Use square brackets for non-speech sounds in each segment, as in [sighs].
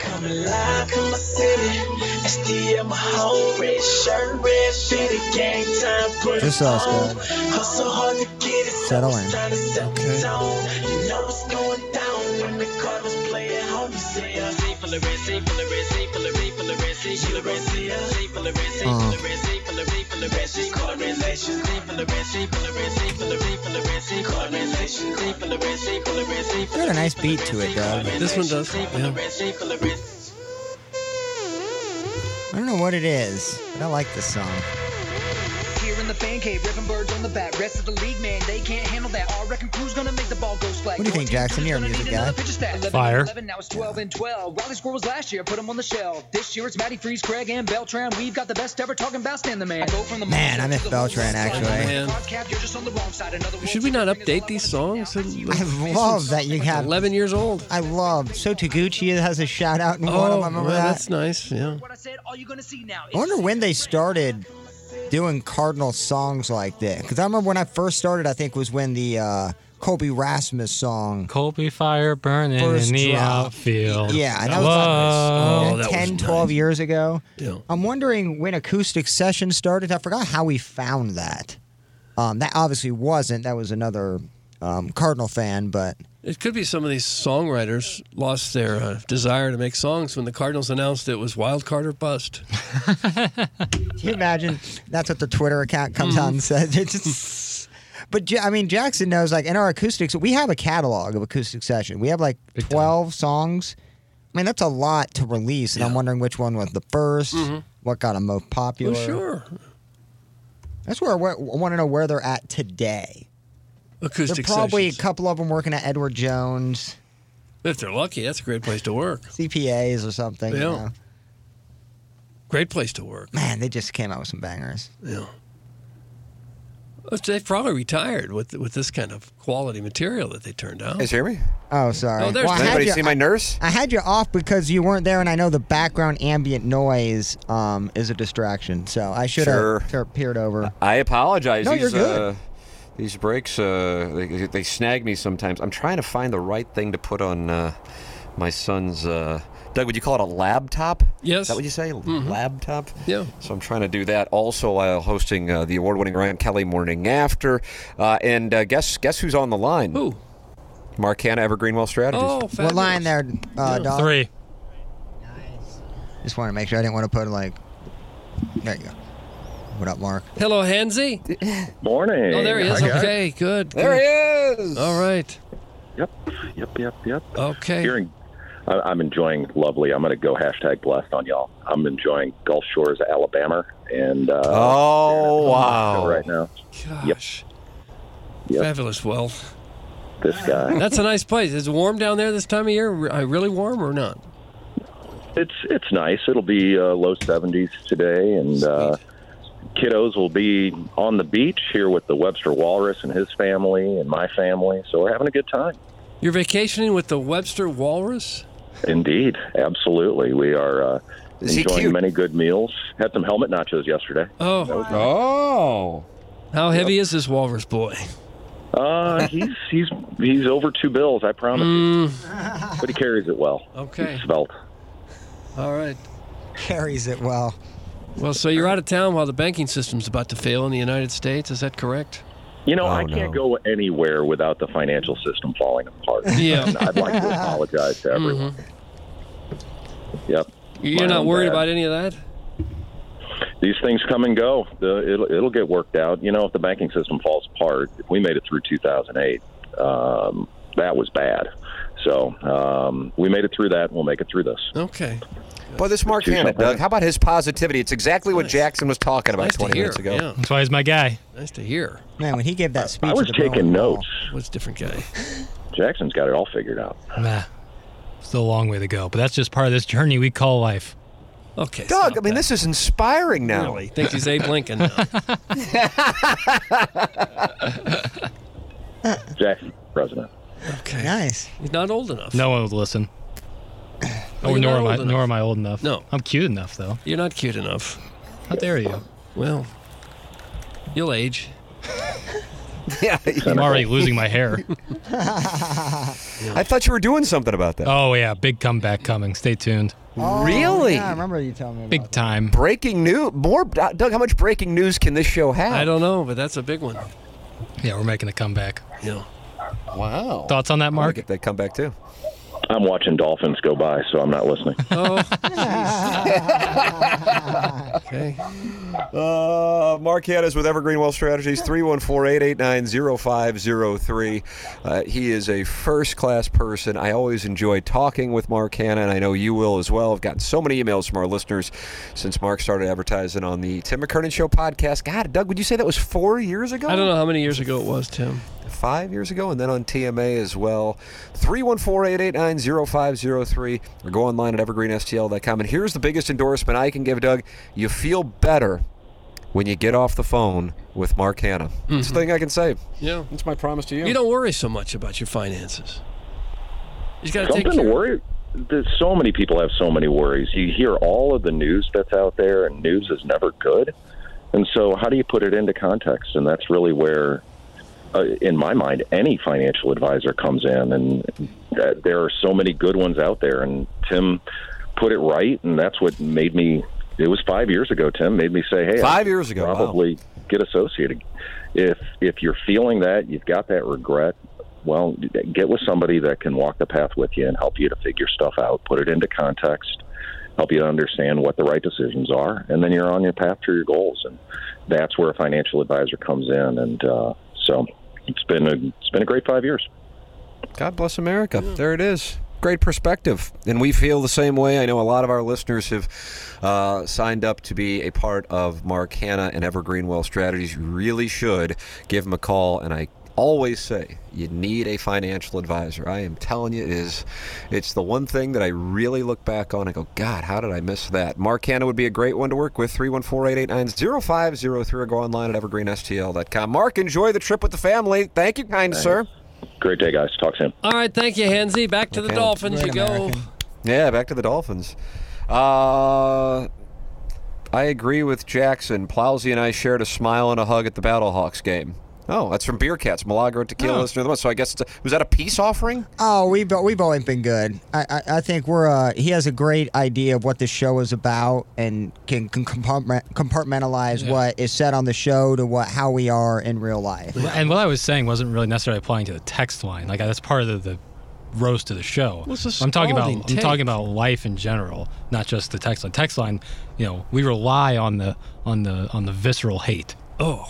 Come alive my city. My home, red shirt, red fitted, time, put This it sounds on. Hustle hard to get it, Settle in. trying to set the tone. You know what's going down when the Cardinals play at home. You say, uh, see, full of red, see, full of red, see, full of red, full of red, see, full of red, see, uh, see, full of red, see, full of red, see, full of red, full of red, see, full of red, see, see, full of red, see, full of red, see, full of red, full of red, see, full of red, see, see, full of red, see, full of red, see, full Got a of nice red, beat see, to it, full of Doug. red, This one see, does, see, full yeah. of red, see, full of red. I don't know what it is, but I like this song. Here in the fan cave, ripping birds on the bat. Rest of the league, man, they can't handle that. I reckon crew's gonna make the ball go splat. What do you think, Jackson? You're a music guy. Fire. 11, now it's 12 and 12. Rally Squirrel was last year, put him on the shelf. This year it's Matty Freese, Craig, and Beltran. We've got the best ever talking about Stan the Man. I go from the Man, I miss Beltran, actually. Man. Should we not update these songs? I love that you have. 11 years old. I love. So Taguchi has a shout out in one of Oh, them. Remember well, that? that's nice. Yeah. What I said, all you're gonna see now. I wonder when they started doing Cardinal songs like this. Because I remember when I first started, I think was when the uh, Colby Rasmus song. Kobe fire burning First in the drop. outfield. Yeah, and that was Whoa. like Oh, that 10, was 12 nice. years ago. Yeah. I'm wondering when acoustic session started. I forgot how we found that. Um, that obviously wasn't. That was another um, Cardinal fan, but It could be some of these songwriters lost their uh, desire to make songs when the Cardinals announced it was wild card or bust. [laughs] Can you imagine? That's what the Twitter account comes out and says. [laughs] It's just- but I mean, Jackson knows. Like in our acoustics, we have a catalog of acoustic session. We have like twelve songs. I mean, that's a lot to release, and I'm wondering which one was the 1st What got them most popular? Well, sure. That's where I want to know where they're at today. Acoustic There are probably sessions. a couple of them working at Edward Jones, If they're lucky, that's a great place to work. CPAs or something. you Yeah. know. Great place to work. Man, they just came out with some bangers. Yeah. They've probably retired with with this kind of quality material that they turned out. guys hear me? Oh, sorry. Oh, there's- Well, I had anybody you- see my nurse? I had you off because you weren't there, and I know the background ambient noise um, is a distraction. So I should Sure. have peered over. I apologize. No, these, you're good. Uh, these breaks, uh, they, they snag me sometimes. I'm trying to find the right thing to put on uh, my son's. Uh, Doug, would you call it a laptop? Yes. Is that what you say? Laptop? Yeah. So I'm trying to do that. Also, while hosting uh, the award-winning Ryan Kelly Morning After. Uh, and uh, guess guess who's on the line? Ooh. Mark Hanna, Evergreen Wealth Strategies. Oh, What line there, uh, dog? Three. Just want to make sure I didn't want to put like. There you go. What up, Mark? Hello, Hansy. Morning. Oh, there he is. Hi, guys. Okay, good. There good. he is. All right. Yep, yep, yep, yep. Okay. Hearing, I, I'm enjoying lovely. I'm going to go hashtag blessed on y'all. I'm enjoying Gulf Shores, Alabama, and uh, Oh wow! right now Gosh. Yep. Fabulous. Well, this guy. that's a nice place. Is it warm down there this time of year? Re- uh, Really warm or not? it's it's nice. It'll be uh, low 70s today, and uh, kiddos will be on the beach here with the Webster Walrus and his family and my family. So we're having a good time. You're vacationing with the Webster Walrus? Indeed, absolutely. We are uh, enjoying many good meals. Had some helmet nachos yesterday. Oh, Oh. how heavy is this walrus boy? Uh, he's he's he's over two bills. I promise you. Mm, But he carries it well. okay. He's svelte. All right. Carries it well. Well, so you're out of town while the banking system's about to fail in the United States. Is that correct? You know, Oh, I can't no. go anywhere without the financial system falling apart. [laughs] Yeah. And I'd like to apologize to everyone. Yep. You're My not worried bad. about any of that? These things come and go. The, it'll, it'll get worked out. You know, if the banking system falls apart, if we made it through 2008, um, that was bad. So um, we made it through that. We'll make it through this. Okay. Boy, this Mark Two Hanna. Doug. How about his positivity? It's exactly what Jackson was talking about Nice 20 hear. minutes ago. Yeah. That's why he's my guy. Nice to hear. Man, when he gave that speech, I was at taking Wall- notes. What's different guy? [laughs] Jackson's got it all figured out. Nah. Still a long way to go, but that's just part of this journey we call life. Okay. Doug, I mean, that. this is inspiring now. really Think he's Abe Lincoln now. [laughs] Jackson, president. Okay. Nice. He's not old enough. No one would listen. Oh, well, or nor am I, enough. nor am I old enough. No. I'm cute enough though. You're not cute enough. How dare you? Well, you'll age. [laughs] Yeah, I'm already losing my hair. [laughs] I thought you were doing something about that. Oh yeah, big comeback coming. Stay tuned. Oh, Really? Yeah, I remember you telling me. About Big time. Breaking news. More, uh, Doug. How much breaking news can this show have? I don't know, but that's a big one. Yeah, we're making a comeback. Yeah. Wow. Thoughts on that, I Mark? get that comeback too. I'm watching dolphins go by, so I'm not listening. [laughs] Oh. okay. Uh, Mark Hanna's with Evergreen Wealth Strategies, 314-889-0503. Uh, he is a first-class person. I always enjoy talking with Mark Hanna, and I know you will as well. I've gotten so many emails from our listeners since Mark started advertising on the Tim McKernan Show podcast. God, Doug, would you say that was four years ago? I don't know how many years ago it was, Tim. Five years ago, and then on TMA as well. 314-889-0503, or go online at evergreenstl.com. And here's the biggest endorsement I can give, Doug. You feel better when you get off the phone with Mark Hanna. That's the mm-hmm. thing I can say. Yeah. That's my promise to you. You don't worry so much about your finances. You just got to take Something to care. worry. There's so many people have so many worries. You hear all of the news that's out there, and news is never good. And so, how do you put it into context? And that's really where, uh, in my mind, any financial advisor comes in. And uh, there are so many good ones out there. And Tim put it right, and that's what made me. It was five years ago. Tim made me say, "Hey, Five years ago, wow. probably get associated." If if you're feeling that, you've got that regret. Well, get with somebody that can walk the path with you and help you to figure stuff out, put it into context, help you to understand what the right decisions are, and then you're on your path to your goals. And that's where a financial advisor comes in. And uh, so it's been a it's been a great five years. God bless America. There it is. Great perspective. And we feel the same way. I know a lot of our listeners have uh, signed up to be a part of Mark Hanna and Evergreen Wealth Strategies. You really should give him a call. And I always say you need a financial advisor. I am telling you, it is it's the one thing that I really look back on and go, God, how did I miss that? Mark Hanna would be a great one to work with. 314-889-0503 or go online at evergreenstl.com. Mark, enjoy the trip with the family. Thank you, kind sir. Great day, guys. Talk soon. All right, thank you, Hansy. Back to the Dolphins Great you go. American. Yeah, back to the Dolphins. Uh, I agree with Jackson. Plowsy and I shared a smile and a hug at the Battlehawks game. Oh, that's from Beer Cats, Milagro Tequila Oh. listener of the month. So I guess it's a, was that a peace offering? Oh, we've we've always been good. I, I, I think we're. Uh, he has a great idea of what the show is about and can, can compartment, compartmentalize what is said on the show to what how we are in real life. And what I was saying wasn't really necessarily applying to the text line. Like that's part of the, the roast of the show. Well, it's a I'm talking about scalding I'm talking about life in general, not just the text line. Text line, you know, we rely on the on the on the visceral hate, Oh.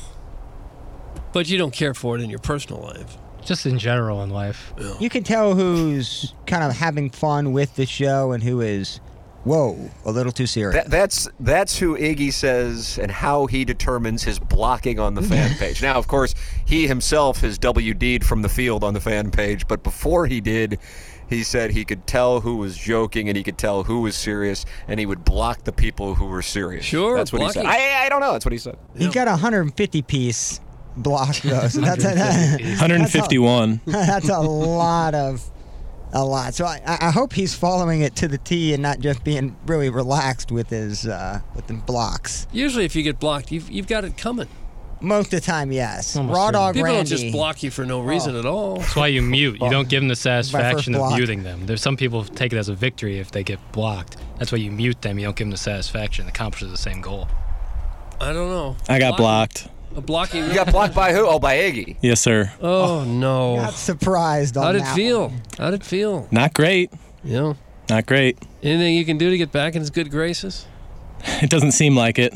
But you don't care for it in your personal life. just in general in life. You can tell who's kind of having fun with the show and who is, whoa, a little too serious. That, that's that's who Iggy says and how he determines his blocking on the fan [laughs] page. Now, of course, he himself has WD'd from the field on the fan page, but before he did, he said he could tell who was joking and he could tell who was serious, and he would block the people who were serious. Sure, that's what he said. I, I don't know. That's what he said. he got a 150 piece block [laughs] those. that's a, 151. that's a lot of a lot. So I, I hope he's following it to the T and not just being really relaxed with his uh, with the blocks. Usually, if you get blocked, you've, you've got it coming. Most of the time, yes. Almost Raw certain. dog People Randy. don't just block you for no reason at all. That's why you mute. You don't give them the satisfaction of muting them. There's some people take it as a victory if they get blocked. That's why you mute them. You don't give them the satisfaction. It accomplishes the same goal. I don't know. I got Blocking- blocked. A blocking. You got blocked by who? Oh, by Iggy. Yes, sir. Oh, no. Not surprised on How'd it that feel? one. How'd it feel? Not great. Yeah. Not great. Anything you can do to get back in his good graces? It doesn't seem like it.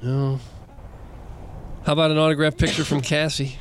No. How about an autograph picture from Cassie?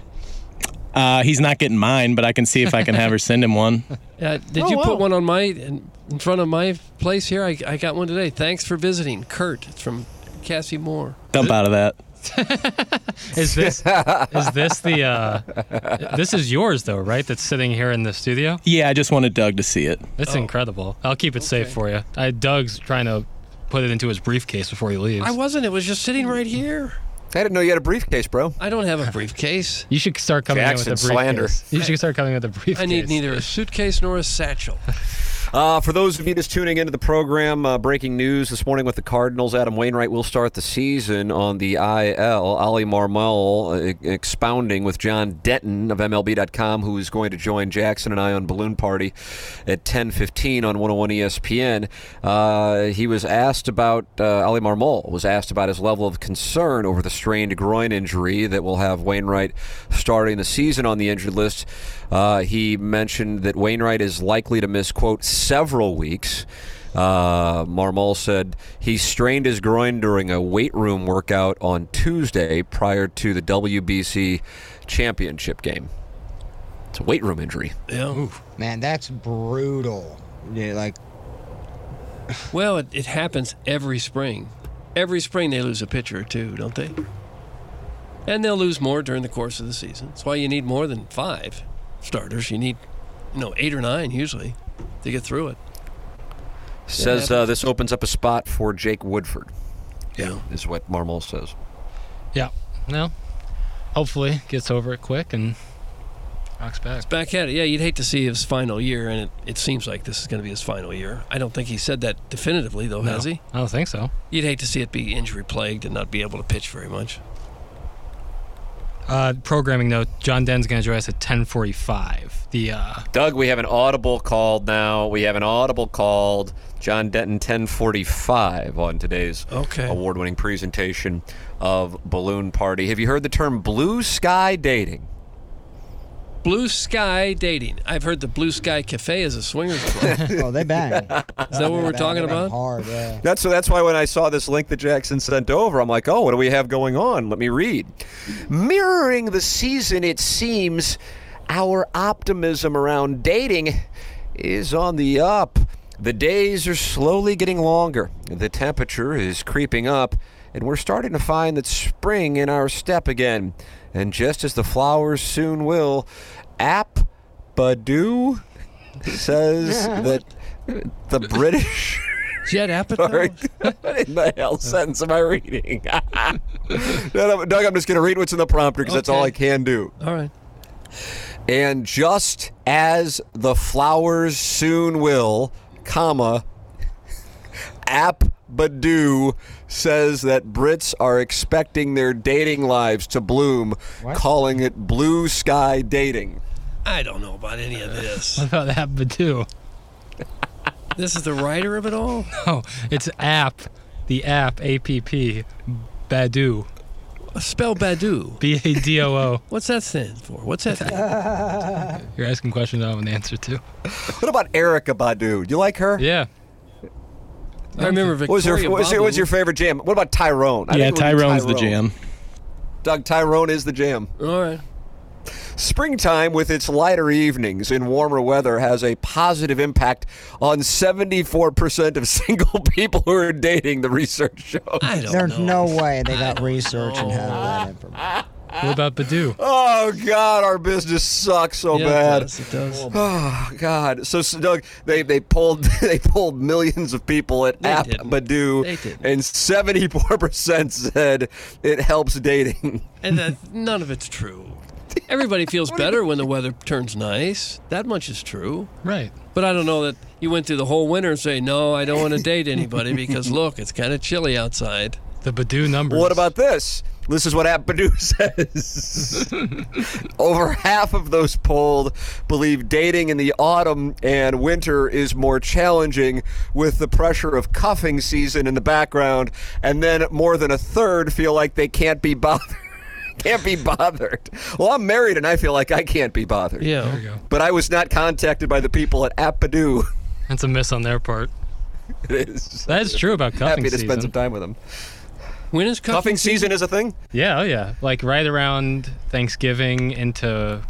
Uh, he's not getting mine, but I can see if I can have her [laughs] send him one. Uh, did Oh, you wow. put one on my in, in front of my place here? I, I got one today. Thanks for visiting, Kurt. It's from Cassie Moore. Dump out of that. [laughs] Is this is this the uh, this is yours though, right? That's sitting here in the studio. Yeah, I just wanted Doug to see it. It's incredible. I'll keep it safe for you. I Doug's trying to put it into his briefcase before he leaves. I wasn't. It was just sitting right here. I didn't know you had a briefcase, bro. I don't have a briefcase. You should start coming Jackson in with a slander. You should start coming with a briefcase. I need neither a suitcase nor a satchel. [laughs] Uh, for those of you just tuning into the program, uh, breaking news this morning with the Cardinals. Adam Wainwright will start the season on the IL. Oli Marmol uh, expounding with John Denton of MLB.com, who is going to join Jackson and I on Balloon Party at 10:15 on 101 ESPN. Uh, he was asked about uh, Oli Marmol was asked about his level of concern over the strained groin injury that will have Wainwright starting the season on the injured list. Uh, he mentioned that Wainwright is likely to miss, quote, several weeks. Uh, Marmol said he strained his groin during a weight room workout on Tuesday prior to the WBC championship game. It's a weight room injury. Yeah. Man, that's brutal. Yeah, like [sighs] Well, it, it happens every spring. Every spring they lose a pitcher or two, don't they? And they'll lose more during the course of the season. That's why you need more than five starters. You need, you know, eight or nine usually to get through it. Says uh, this opens up a spot for Jake Woodford. Yeah. Is what Marmol says. Yeah. No. Hopefully gets over it quick and rocks back. Back at it. Yeah, you'd hate to see his final year, and it, it seems like this is going to be his final year. I don't think he said that definitively, though, No, has he? I don't think so. You'd hate to see it be injury plagued and not be able to pitch very much. Uh, programming note: John Den's going to join us at 10:45. The uh, Doug, we have an audible called now. We have an audible called John Denton 1045 on today's Okay. award-winning presentation of Balloon Party. Have you heard the term blue sky dating? Blue Sky Dating. I've heard the Blue Sky Cafe is a swingers club. [laughs] oh, they bang. Is that what we're talking about? Hard, yeah. That's so. That's why when I saw this link that Jackson sent over, I'm like, oh, what do we have going on? Let me read. Mirroring the season, it seems our optimism around dating is on the up. The days are slowly getting longer. The temperature is creeping up, and we're starting to find that spring in our step again. And just as the flowers soon will, App Badoo says [laughs] that the British. [laughs] Jet [laughs] Sorry. Apatow? what in the hell sentence am I reading? No, no, Doug, I'm just going to read what's in the prompter because that's all I can do. All right. And just as the flowers soon will, comma, App Badoo says that Brits are expecting their dating lives to bloom, calling it blue sky dating. I don't know about any of this. [laughs] what about that Badoo? [laughs] This is the writer of it all? [laughs] No, it's app. The app A P P. Badoo. Spell Badoo. B A D O O. What's that stand for? What's that? You're asking questions I don't have an answer to. What about Erykah Badu? Do you like her? Yeah. I remember What was, your, Victoria what was, your, what was your favorite jam? What about Tyrone? I yeah, think it would be Tyrone's the jam. Doug, Tyrone is the jam. All right. Springtime, with its lighter evenings and warmer weather, has a positive impact on 74% of [laughs] single people who are dating, the research shows. I don't There's know. no way they got research and have that information. What about Badu? Oh, God, our business sucks so Yeah, it bad. does, it does. [sighs] Oh God! So, so Doug, they they pulled [laughs] they pulled millions of people at They App didn't. Badoo, They didn't. and seventy four percent said it helps dating. And that, [laughs] none of it's true. [laughs] Everybody feels better when the weather turns nice. That much is true. Right. But I don't know that you went through the whole winter and say, no, I don't want to date anybody because look, it's kind of chilly outside. The Badoo numbers. What about this? This is what App Badoo [laughs] says. [laughs] Over half of those polled believe dating in the autumn and winter is more challenging with the pressure of cuffing season in the background, and then more than a third feel like they can't be bothered. [laughs] can't be bothered. Well, I'm married and I feel like I can't be bothered. Yeah. you go. But I was not contacted by the people at App That's a miss on their part. It is. That is true about cuffing Happy to season. spend some time with him. When is cuffing, Cuffing season is a thing. Yeah, oh yeah. Like right around Thanksgiving into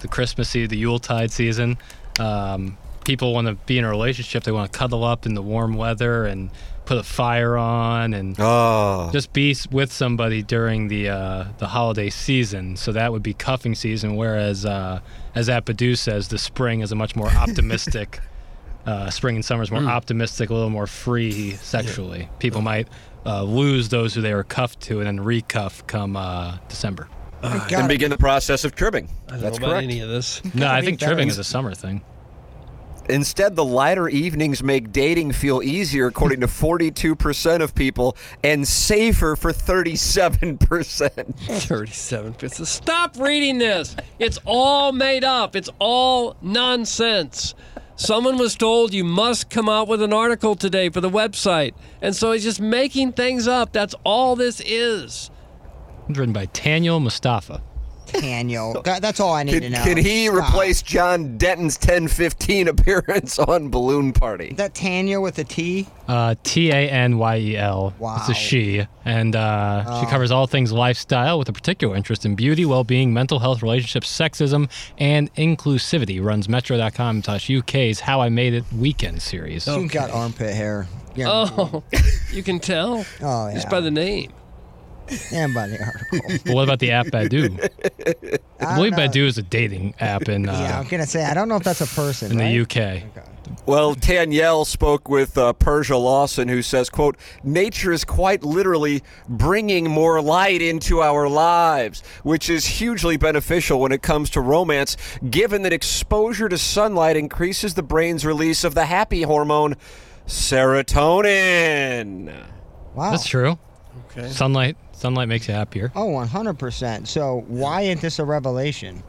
the Christmas season, the Yuletide season. Um, people want to be in a relationship. They want to cuddle up in the warm weather and put a fire on and Oh. just be with somebody during the uh, the holiday season. So that would be cuffing season. Whereas, uh, as App Badoo says, the spring is a much more [laughs] optimistic. uh, spring and summer is more optimistic, a little more free sexually. People might uh, lose those who they were cuffed to, and then recuff come uh, December. and begin the process of tribbing. I don't That's know about correct. any of this. [laughs] No, I think better. tribbing is a summer thing. Instead, the lighter evenings make dating feel easier, according to 42% of people, and safer for 37%. 37 percent. [laughs] Stop reading this. It's all made up. It's all nonsense. Someone was told you must come out with an article today for the website. And so he's just making things up. That's all this is. Written by Tanyel Mustafa. Daniel. That's all I need to know. can he Stop. replace John Denton's 1015 [laughs] appearance on Balloon Party? that Tanya with a T? Uh, T A N Y E L. It's a she, and uh, she covers all things lifestyle with a particular interest in beauty, well-being, mental health, relationships, sexism, and inclusivity. Runs Metro.com slash UK's How I Made It Weekend series. She got armpit hair. Yeah. Oh, [laughs] you can tell Oh, yeah. just by the name. [laughs] and by the article. [laughs] But what about the app Badoo? [laughs] I I believe don't know. Badoo is a dating app in uh, Yeah, I'm gonna say I don't know if that's a person. in right? the UK. Well, Danielle spoke with uh, Persia Lawson, who says, quote, nature is quite literally bringing more light into our lives, which is hugely beneficial when it comes to romance, given that exposure to sunlight increases the brain's release of the happy hormone, serotonin. Wow. That's true. Okay. Sunlight, sunlight makes you happier. Oh, 100%. So why isn't this a revelation?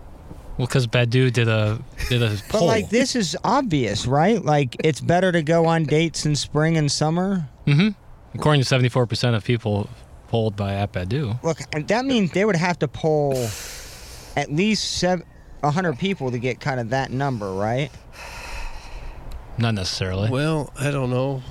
Well, because Badoo did a did a poll. But like this is obvious, right? Like it's better to go on dates in spring and summer. Mm-hmm. According to 74% of people polled by App Badoo. Look, that means they would have to poll at least seven, 100 people to get kind of that number, right? Not necessarily. Well, I don't know.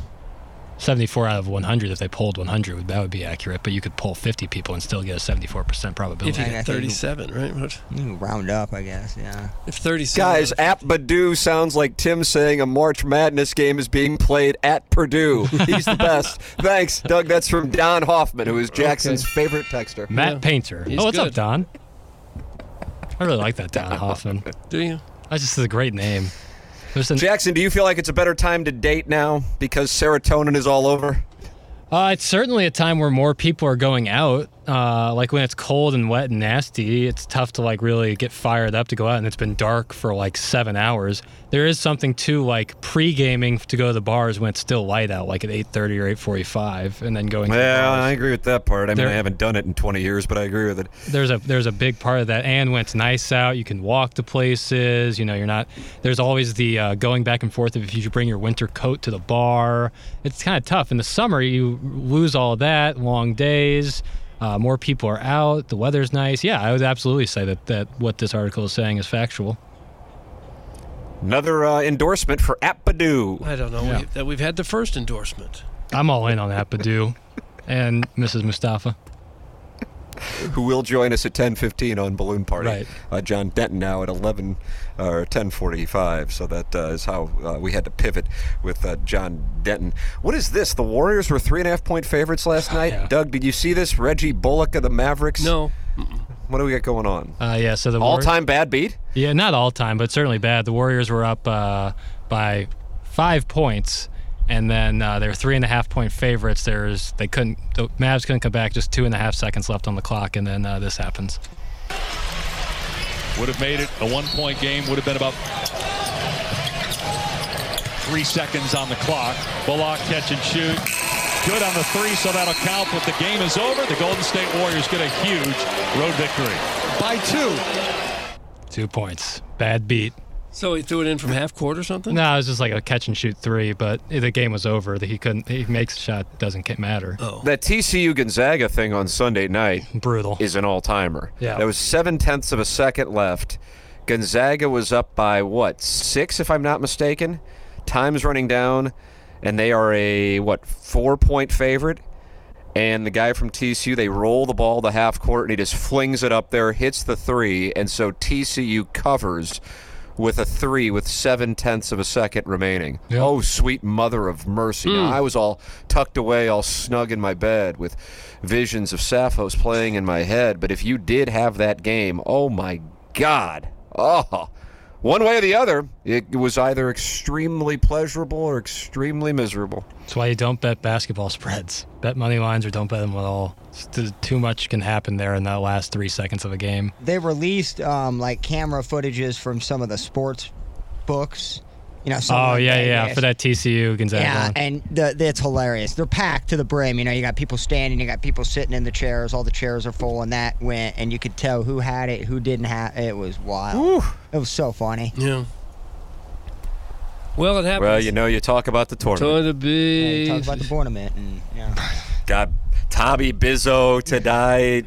74 out of 100, if they polled 100, that would be accurate. But you could poll 50 people and still get a 74% probability If probability. you I get 37, right? What? You can round up, I guess. Yeah. If 37. Guys, at Badoo sounds like Tim saying a March Madness game is being played at Purdue. [laughs] He's the best. Thanks, Doug. That's from Don Hoffman, who is Jackson's favorite texter. Matt Yeah. Painter. He's oh, what's good. up, Don? I really like that Don [laughs] Hoffman. Do you? That's just a great name. There's an, Jackson, do you feel like it's a better time to date now because serotonin is all over? Uh, it's certainly a time where more people are going out. Uh, like when it's cold and wet and nasty, it's tough to like really get fired up to go out, and it's been dark for like seven hours. There is something to like pre-gaming to go to the bars when it's still light out, like at eight thirty or eight forty-five, and then going. bars. I agree with that part. I mean, I haven't done it in 20 years, but I agree with it. there's a there's a big part of that and when it's nice out you can walk to places you know you're not there's always the uh, going back and forth of if you should bring your winter coat to the bar it's kind of tough in the summer you lose all that long days uh, more people are out the weather's nice yeah i would absolutely say that that what this article is saying is factual Another uh, endorsement for App Badoo. I don't know. Yeah. We, that we've had the first endorsement. i'm all in on that Badoo [laughs] and mrs mustafa [laughs] who will join us at 10:15 on Balloon Party. Right. Uh, John Denton now at 11 or 10:45. So that uh, is how uh, we had to pivot with uh, John Denton. What is this? The Warriors were three and a half point favorites last [sighs] night. Yeah. Doug, did you see this? Reggie Bullock of the Mavericks. No. What do we got going on? uh, yeah so the All-time bad beat. Yeah, not all time, but certainly bad. The Warriors were up uh, by five points, and then uh, they were three and a half point favorites. There's they couldn't the Mavs couldn't come back. Just two and a half seconds left on the clock, and then uh, this happens. Would have made it a one point game, would have been about three seconds on the clock. Bullock catch and shoot. Good on the three, so that'll count. But the game is over. The Golden State Warriors get a huge road victory. By two. Two points. Bad beat. So he threw it in from half court or something? No, it was just like a catch and shoot three, but the game was over. That he couldn't. He makes a shot, doesn't matter. Oh. That TCU Gonzaga thing on Sunday night Brutal. is an all-timer. Yeah. There was seven tenths of a second left. Gonzaga was up by what six, if I'm not mistaken. Time's running down, and they are a what four point favorite. And the guy from TCU, they roll the ball to half court, and he just flings it up there, hits the three, and so TCU covers with a three with seven tenths of a second remaining. Oh, sweet mother of mercy! Mm. I was all tucked away, all snug in my bed, with visions of Sappho's playing in my head. But if you did have that game, oh my God! Oh, one way or the other, it was either extremely pleasurable or extremely miserable. That's why you don't bet basketball [laughs] spreads. Bet money lines or don't bet them at all. It's too much can happen there in that last three seconds of a game. They released um, like camera footages from some of the sports books. You know. Oh of yeah, the- yeah, for that TCU Gonzaga. Yeah, one. and the, the- it's hilarious. They're packed to the brim. You know, you got people standing, you got people sitting in the chairs. All the chairs are full, and that went, and you could tell who had it, who didn't have. It was wild. It was so funny. Yeah. Well, it happens. Well, you know, you talk about the tournament. To the big. Talk about the tournament, and yeah. Got Tommy Bizzo tonight.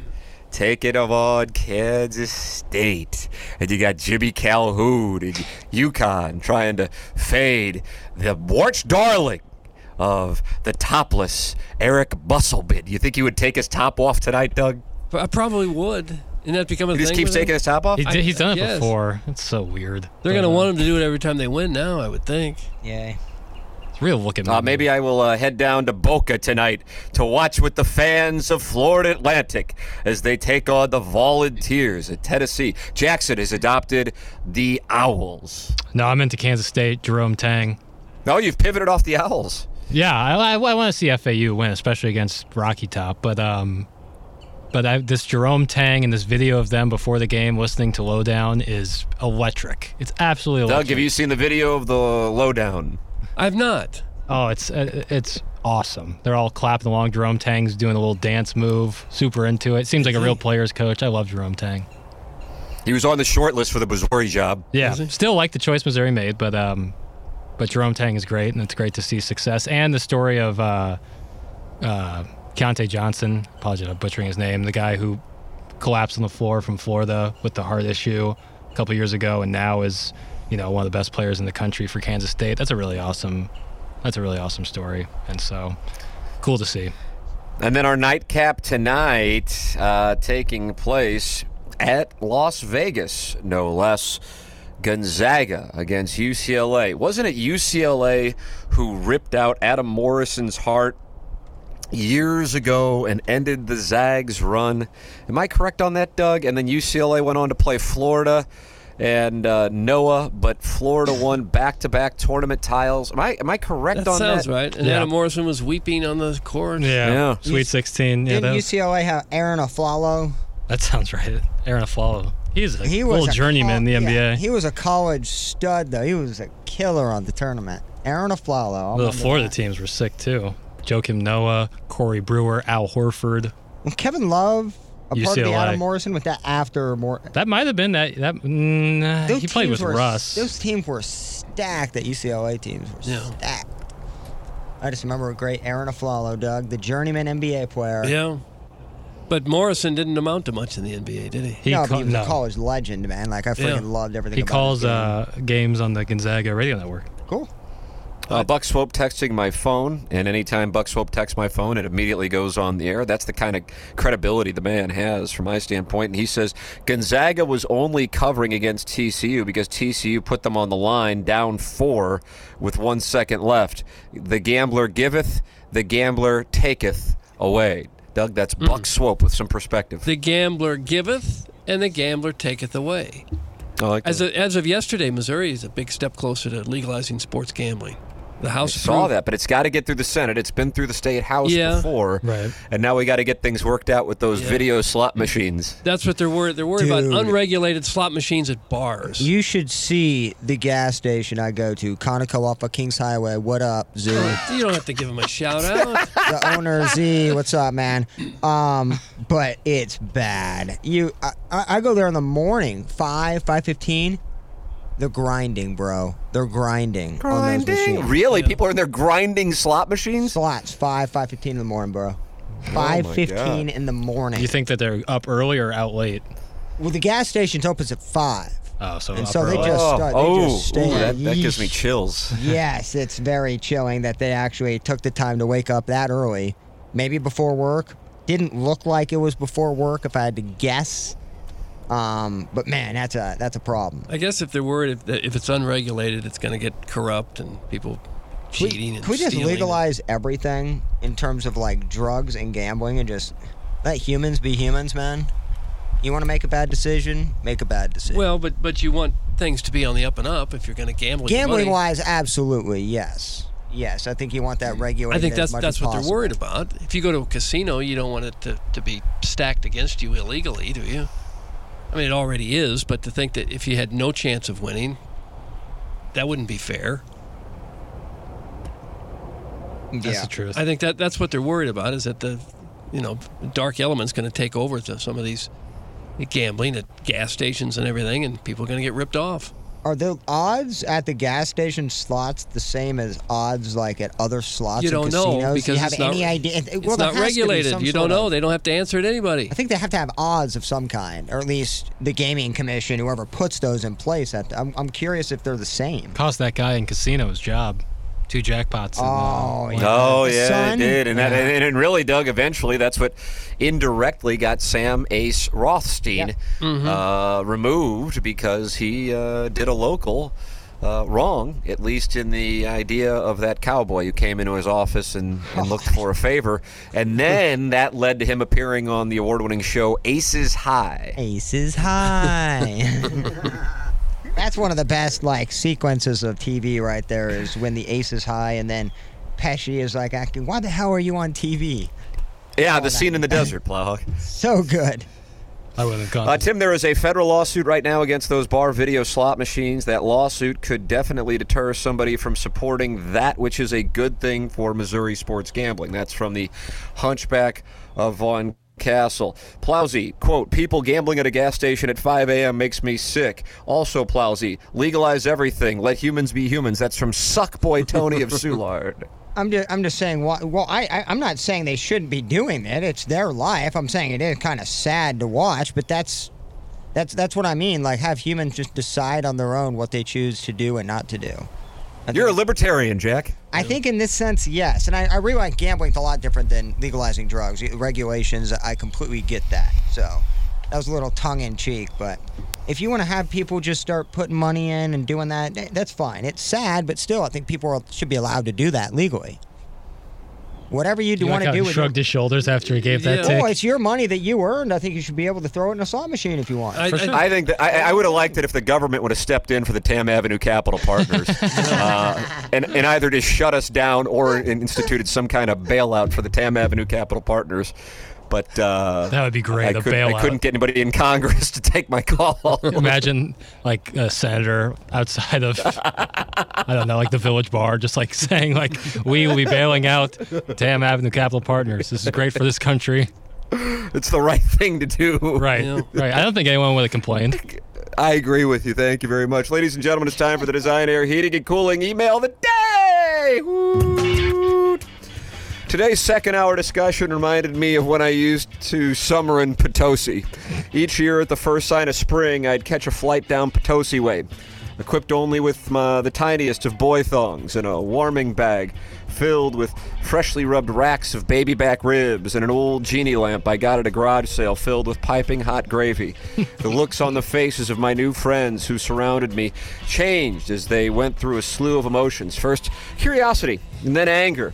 Taking them on Kansas State. And you got Jimmy Calhoun and UConn trying to fade the Warch Darling of the topless Eric Musselman. You think he would take his top off tonight, Doug? I probably would. Isn't that become a He just thing keeps with him? taking his top off? He did, he's done it yes. before. It's so weird. They're going to want him to do it every time they win now, I would think. Yeah. Real looking. Uh, maybe I will uh, head down to Boca tonight to watch with the fans of Florida Atlantic as they take on the Volunteers at Tennessee. Jackson has adopted the Owls. No, I'm into Kansas State. Jerome Tang. No, you've pivoted off the Owls. Yeah, I, I, I want to see FAU win, especially against Rocky Top. But um, but I, this Jerome Tang and this video of them before the game listening to Lowdown is electric. It's absolutely electric. Doug, have you seen the video of the lowdown? I've not. Oh, it's uh, it's awesome. They're all clapping along. Jerome Tang's doing a little dance move. Super into it. Seems like a real player's coach. I love Jerome Tang. He was on the short list for the Missouri job. Yeah, still like the choice Missouri made, but um, but Jerome Tang is great, and it's great to see success. And the story of uh, uh, Keyontae Johnson. Apologize, I'm butchering his name. The guy who collapsed on the floor from Florida with the heart issue a couple years ago, and now is you know one of the best players in the country for Kansas State. That's a really awesome. That's a really awesome story, and so cool to see. And then our nightcap tonight uh, taking place at Las Vegas, no less. Gonzaga against UCLA. Wasn't it UCLA who ripped out Adam Morrison's heart years ago and ended the Zags run? Am I correct on that, Doug? And then UCLA went on to play Florida and uh, Noah, but Florida won back-to-back tournament tiles. Am I am I correct That on sounds that? Sounds right. And Adam Morrison was weeping on the court. Yeah, Yeah. Sweet 16. Yeah, Didn't that, was- UCLA have Arron Afflalo? that sounds right. Arron Afflalo. He's a He little was a journeyman in the col- NBA. yeah, he was a college stud, though. He was a killer on the tournament. Arron Afflalo. I'll the Florida that. teams were sick too. Joakim Noah, Corey Brewer, Al Horford. Was Kevin Love a part of the UCLA. Adam Morrison with that after more? That might have been that. That nah, Those he played teams with were- Russ. Those teams were stacked. That UCLA teams were Yeah. stacked. I just remember a great Arron Afflalo, Doug, the journeyman NBA player. Yeah. But Morrison didn't amount to much in the NBA, did he? He no, ca- but he was no. a college legend, man. Like I freaking Yeah. loved everything. He about calls his uh, games on the Gonzaga radio network. cool. Uh, Buck Swope texting my phone, and anytime Buck Swope texts my phone, it immediately goes on the air. That's the kind of credibility the man has from my standpoint. And he says Gonzaga was only covering against TCU because TCU put them on the line down four with one second left. The gambler giveth, the gambler taketh away. Doug, that's Buck Swope with some perspective. The gambler giveth, and the gambler taketh away. I like As, that. as of yesterday, Missouri is a big step closer to legalizing sports gambling. The I House saw that, but it's got to get through the Senate. It's been through the state house Yeah. before, Right. and now we got to get things worked out with those Yeah. video slot machines. That's what they're worried. They're worried Dude. about unregulated slot machines at bars. You should see the gas station I go to, Conoco off of Kings Highway. What up, Z? you don't have to give him a shout out. [laughs] the owner Z. What's up, man? Um, but it's bad. You, I, I I go there in the morning, five, five fifteen. They're grinding, bro. They're grinding, on those machines. Really? People are in there grinding slot machines? Slots five, five fifteen in the morning, bro. Oh five fifteen in the morning. Do you think that they're up early or out late? well, the gas station opens at five. Oh, so And upper so they lip. just oh, start- they oh, just stay ooh, that, that gives me chills. [laughs] yes, it's very chilling that they actually took the time to wake up that early, maybe before work. Didn't look like it was before work, if I had to guess. Um, but man, that's a that's a problem. I guess if they're worried if, if it's unregulated, it's going to get corrupt and people Can we- cheating and Can we just legalize everything in terms of like drugs and gambling and just let humans be humans, man? You want to make a bad decision? Make a bad decision. Well, but but you want things to be on the up and up if you're going to gamble. Gambling wise, absolutely, yes. Yes, I think you want that regulated. I think that's that's what possible. they're worried about. If you go to a casino, you don't want it to, to be stacked against you illegally, do you? I mean, it already is, but to think that if you had no chance of winning, that wouldn't be fair. That's Yeah. the truth. I think that that's what they're worried about is that the, you know, dark element's going to take over to some of these gambling at gas stations and everything, and people are going to get ripped off. Are the odds at the gas station slots the same as odds like at other slots you don't casinos? know Do because you have it's not, any idea? It's well, there not has regulated. You don't know. of- They don't have to answer to anybody. I think they have to have odds of some kind, or at least the gaming commission, whoever puts those in place. At I'm, I'm curious if they're the same. Cost that guy in casino his job. Two jackpots. in, uh, Oh, one yeah. Oh yeah, son? it did, and that Yeah. and really, Doug. Eventually, that's what indirectly got Sam Ace Rothstein uh, removed because he uh, did a local uh, wrong, at least in the idea of that cowboy who came into his office and, and looked for a favor, and [laughs] then that led to him appearing on the award-winning show Aces High. Aces high. [laughs] [laughs] That's one of the best like sequences of TV right there. Is when the ace is high, and then Pesci is like acting. Why the hell are you on TV? Yeah, the scene in the desert, Plowhawk. [laughs] So good. I wouldn't have gone. Uh, Tim, there is a federal lawsuit right now against those bar video slot machines. That lawsuit could definitely deter somebody from supporting that which is a good thing for Missouri sports gambling. That's from the Hunchback of Von Castle. Plowsy, quote, people gambling at a gas station at 5 a.m. makes me sick. Also, Plowsy, legalize everything. Let humans be humans. That's from Suckboy Tony of [laughs] Soulard. I'm just, I'm just saying. Well, well I, I, I'm not saying they shouldn't be doing it. It's their life. I'm saying it is kind of sad to watch, but that's, that's, that's what I mean. Like, have humans just decide on their own what they choose to do and not to do. You're a libertarian, Jack. I think in this sense, yes. And I, I realize gambling's a lot different than legalizing drugs. Regulations, I completely get that. So that was a little tongue in cheek. But if you want to have people just start putting money in and doing that, that's fine. It's sad, but still, I think people are, should be allowed to do that legally. Whatever you, You want like to how do he with shrugged his shoulders after he gave that Yeah. tick. Oh, it's your money that you earned. I think you should be able to throw it in a slot machine if you want. I, I think that I, I would have liked it if the government would have stepped in for the Tamm Avenue Capital Partners [laughs] uh, and, and either just shut us down or instituted some kind of bailout for the Tamm Avenue Capital Partners. But uh, That would be great, I, a couldn't- I couldn't get anybody in Congress to take my call. [laughs] Imagine like a senator outside of [laughs] I don't know, like the Village Bar, just like saying like we will be bailing out Tamm Avenue Capital Partners. This is great for this country. it's the right thing to do. Right, Yeah. right. I don't think anyone would have complained. I agree with you. Thank you very much. Ladies and gentlemen, it's time for the Design Air Heating and Cooling email of the day. Woot. Today's second hour discussion reminded me of when I used to summer in Potosi. Each year at the first sign of spring, I'd catch a flight down Potosi Way, equipped only with my, the tiniest of boy thongs and a warming bag filled with freshly rubbed racks of baby back ribs and an old genie lamp I got at a garage sale filled with piping hot gravy. the [laughs] looks on the faces of my new friends who surrounded me changed as they went through a slew of emotions. First, curiosity, and then anger,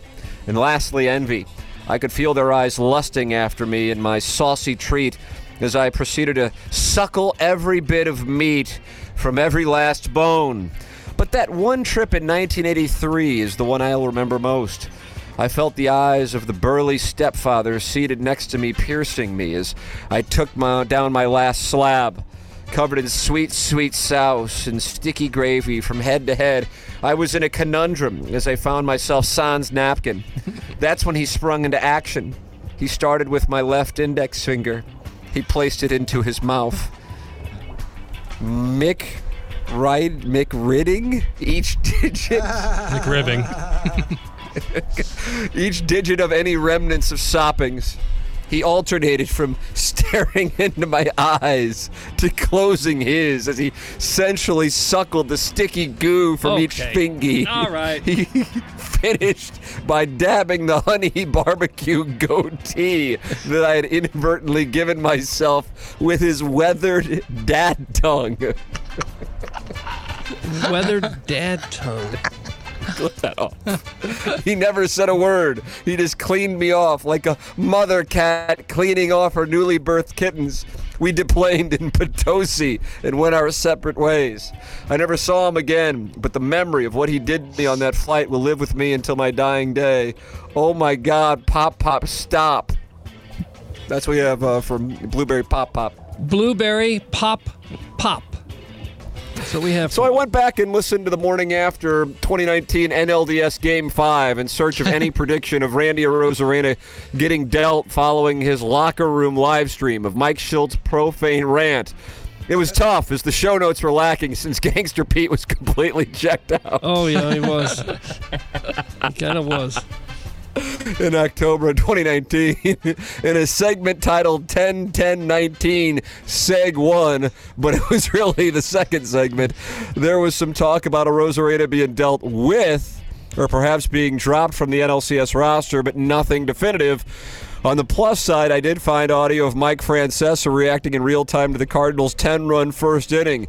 and lastly, envy. I could feel their eyes lusting after me and my saucy treat as I proceeded to suckle every bit of meat from every last bone. But that one trip in 1983 is the one I'll remember most. I felt the eyes of the burly stepfather seated next to me piercing me as I took my, down my last slab. Covered in sweet, sweet sauce and sticky gravy from head to head, I was in a conundrum as I found myself sans napkin. [laughs] That's when he sprung into action. He started with my left index finger. He placed it into his mouth. Mick Right McRidding? Each [laughs] digit McRibbing. [laughs] each digit of any remnants of soppings. He alternated from [laughs] staring into my eyes to closing his as he sensually suckled the sticky goo from each Okay. fingy. All right. [laughs] He finished by dabbing the honey [laughs] barbecue goatee that I had inadvertently given myself with his weathered dad tongue. Weathered dad tongue. Clip that off. he never said a word. He just cleaned me off like a mother cat cleaning off her newly birthed kittens. We deplaned in Potosi and went our separate ways. I never saw him again, but the memory of what he did to me on that flight will live with me until my dying day. Oh my God, Pop Pop, stop. That's what we have uh, from Blueberry Pop Pop. Blueberry pop pop. So we have. So I went back and listened to the morning after 2019 NLDS Game 5 in search of any [laughs] prediction of Randy Arozarena getting dealt following his locker room live stream of Mike Shildt's profane rant. It was tough as the show notes were lacking since [laughs] Gangster Pete was completely checked out. Oh yeah, he was. he kind of was. [laughs] [laughs] in October of 2019 in a segment titled 10 10 19 Seg 1, but it was really the second segment. There was some talk about a being dealt with or perhaps being dropped from the NLCS roster, but nothing definitive. On the plus side, I did find audio of Mike Francesa reacting in real time to the Cardinals' 10-run first inning.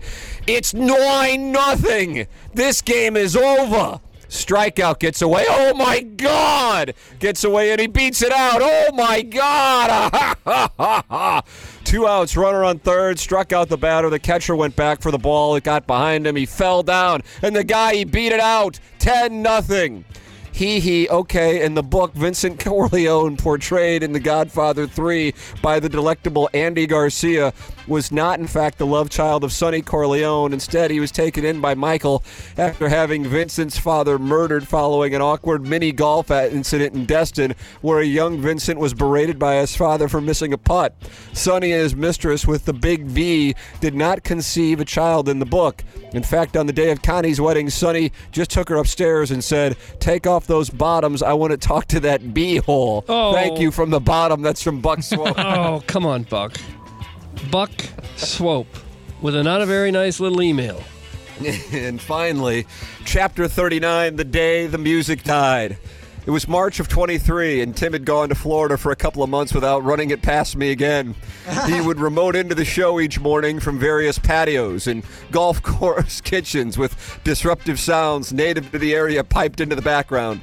It's 9 nothing. This game is over. Strikeout gets away. Oh my God! Gets away and he beats it out. Oh my God! [laughs] Two outs, runner on third, struck out the batter. The catcher went back for the ball. It got behind him. He fell down, and the guy he beat it out. Ten nothing. Hee hee, okay. In the book, Vincent Corleone, portrayed in The Godfather 3 by the delectable Andy Garcia, was not, in fact, the love child of Sonny Corleone. Instead, he was taken in by Michael after having Vincent's father murdered following an awkward mini golf incident in Destin, where a young Vincent was berated by his father for missing a putt. Sonny and his mistress, with the big V, did not conceive a child in the book. In fact, on the day of Connie's wedding, Sonny just took her upstairs and said, Take off those bottoms. I want to talk to that bee hole. Oh. Thank you from the bottom. That's from Buck Swope. [laughs] Oh, come on, Buck. Buck Swope with a not a very nice little email. [laughs] and finally, chapter 39 The Day the Music Died. It was March of 23, and Tim had gone to Florida for a couple of months without running it past me again. he would [laughs] remote into the show each morning from various patios and golf [laughs] course kitchens with disruptive sounds native to the area piped into the background.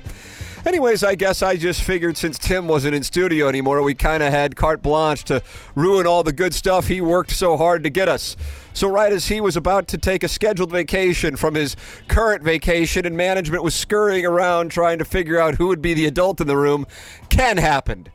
Anyways, I guess I just figured since Tim wasn't in studio anymore, we kind of had carte blanche to ruin all the good stuff he worked so hard to get us. So, right as he was about to take a scheduled vacation from his current vacation and management was scurrying around trying to figure out who would be the adult in the room, Ken happened.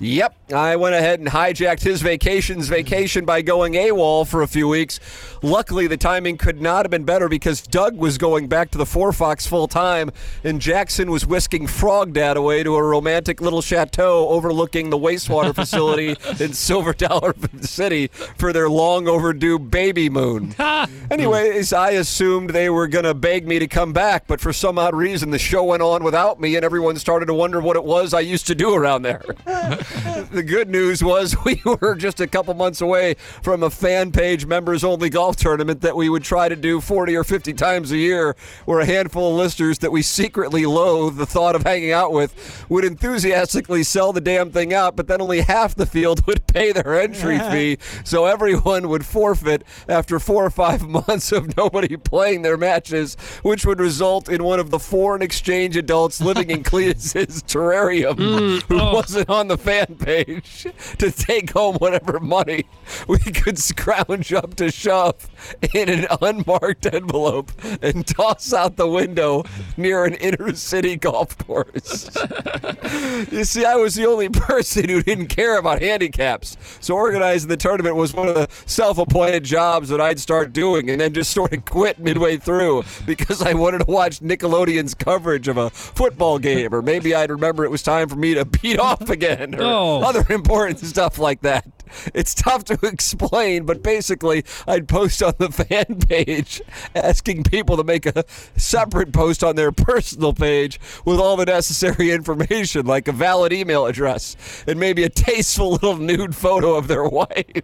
Yep, I went ahead and hijacked his vacation's vacation by going AWOL for a few weeks. Luckily, the timing could not have been better because Doug was going back to the Four Fox full time, and Jackson was whisking Frog Dad away to a romantic little chateau overlooking the wastewater [laughs] facility in Silver Dollar City for their long overdue baby moon. [laughs] Ah. Anyways, I assumed they were going to beg me to come back, but for some odd reason, the show went on without me, and everyone started to wonder what it was I used to do around there. [laughs] the good news was [laughs] we were just a couple months away from a fan page members only golf tournament that we would try to do 40 or 50 times a year, where a handful of listeners that we secretly loathe the thought of hanging out with would enthusiastically sell the damn thing out, but then only half the field [laughs] would pay their entry fee, so everyone would forfeit after four or five [laughs] months of nobody playing their matches, which would result in one of the foreign exchange adults living in Cletus's terrarium hmm. who oh. wasn't on the fan page to take home whatever money we could scrounge up to shove in an unmarked envelope and toss out the window near an inner city golf course. you see, I was the only person who didn't care about handicaps, so organizing the tournament was one of the self-appointed jobs that I'd start doing, and then just sort of quit midway through because I wanted to watch Nickelodeon's coverage of a football game, or maybe I'd remember it was time for me to beat off again, Oh. other important stuff like that. It's tough to explain, but basically, I'd post on the [laughs] fan page asking people to make a separate post on their personal page with all the necessary information, like a valid email address and maybe a tasteful little nude photo of their wife.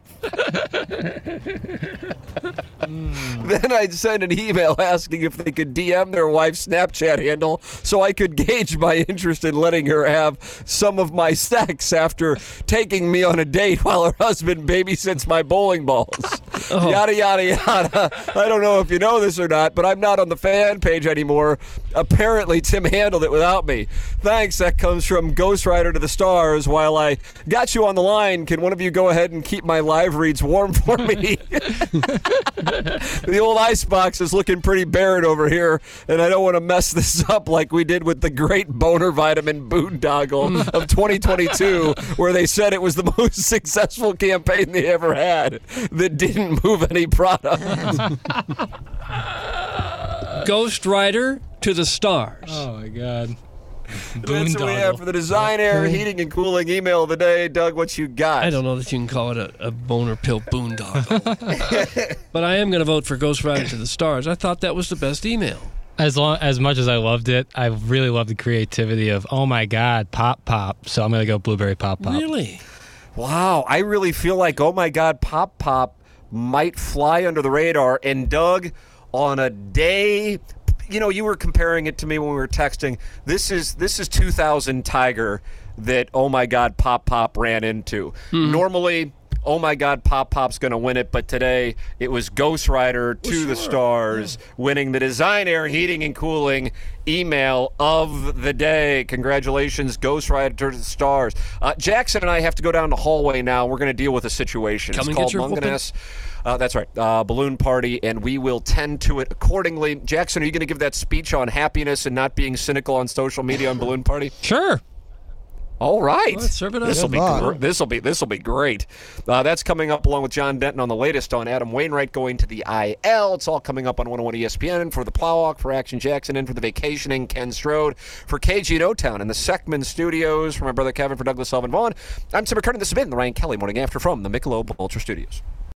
Hmm. [laughs] Then I'd send an email asking if they could DM their wife's Snapchat handle so I could gauge my interest in letting her have some of my sex after taking me on a date while her husband babysits my bowling balls. [laughs] Oh. Yada, yada, yada. I don't know if you know this or not, but I'm not on the fan page anymore. Apparently, Tim handled it without me. Thanks. That comes from Ghost Rider to the Stars. While I got you on the line, can one of you go ahead and keep my live reads warm for me? [laughs] the old ice box is looking pretty barren over here, and I don't want to mess this up like we did with the great boner vitamin boondoggle mm. of 2022, where they said it was the [laughs] most successful campaign they ever had that didn't move any product. [laughs] Ghost Rider to the stars. Oh my god. That's what we have for the Design Air Heating and Cooling email of the day. Doug, what you got? I don't know that you can call it a, a boner pill boondoggle. [laughs] but I am going to vote for Ghost Rider to the stars. I thought that was the best email. As long as much as I loved it, I really loved the creativity of oh my god, pop pop. So I'm gonna go blueberry pop pop. Really? Wow, I really feel like, oh my God, Pop Pop might fly under the radar. And Doug, on a day, you know, you were comparing it to me when we were texting. This is this is 2000 Tiger that oh my God, Pop Pop ran into. Hmm. Normally. Oh my God, Pop Pop's going to win it, but today it was Ghost Rider to the stars, winning the Design Air Heating and Cooling email of the day. Congratulations, Ghost Rider to the stars. Uh, Jackson and I have to go down the hallway now. We're going to deal with a situation. Come it's called. Munganess. Uh, that's right, uh, balloon party, and we will tend to it accordingly. Jackson, are you going to give that speech on happiness and not being cynical on social media on balloon party? Sure. All right. Well, let's serve it. This will be gr- this will be this will be great. Uh, that's coming up along with John Denton on the latest on Adam Wainwright going to the IL. It's all coming up on 101 ESPN for the Plowhawk, for Action Jackson, and for the vacationing Ken Strode, for KG in O-Town in the Seckman Studios, for my brother Kevin, for Douglas Sullivan Vaughn. I'm Tim McKernan. This has been the Ryan Kelly Morning After from the Michelob Ultra Studios.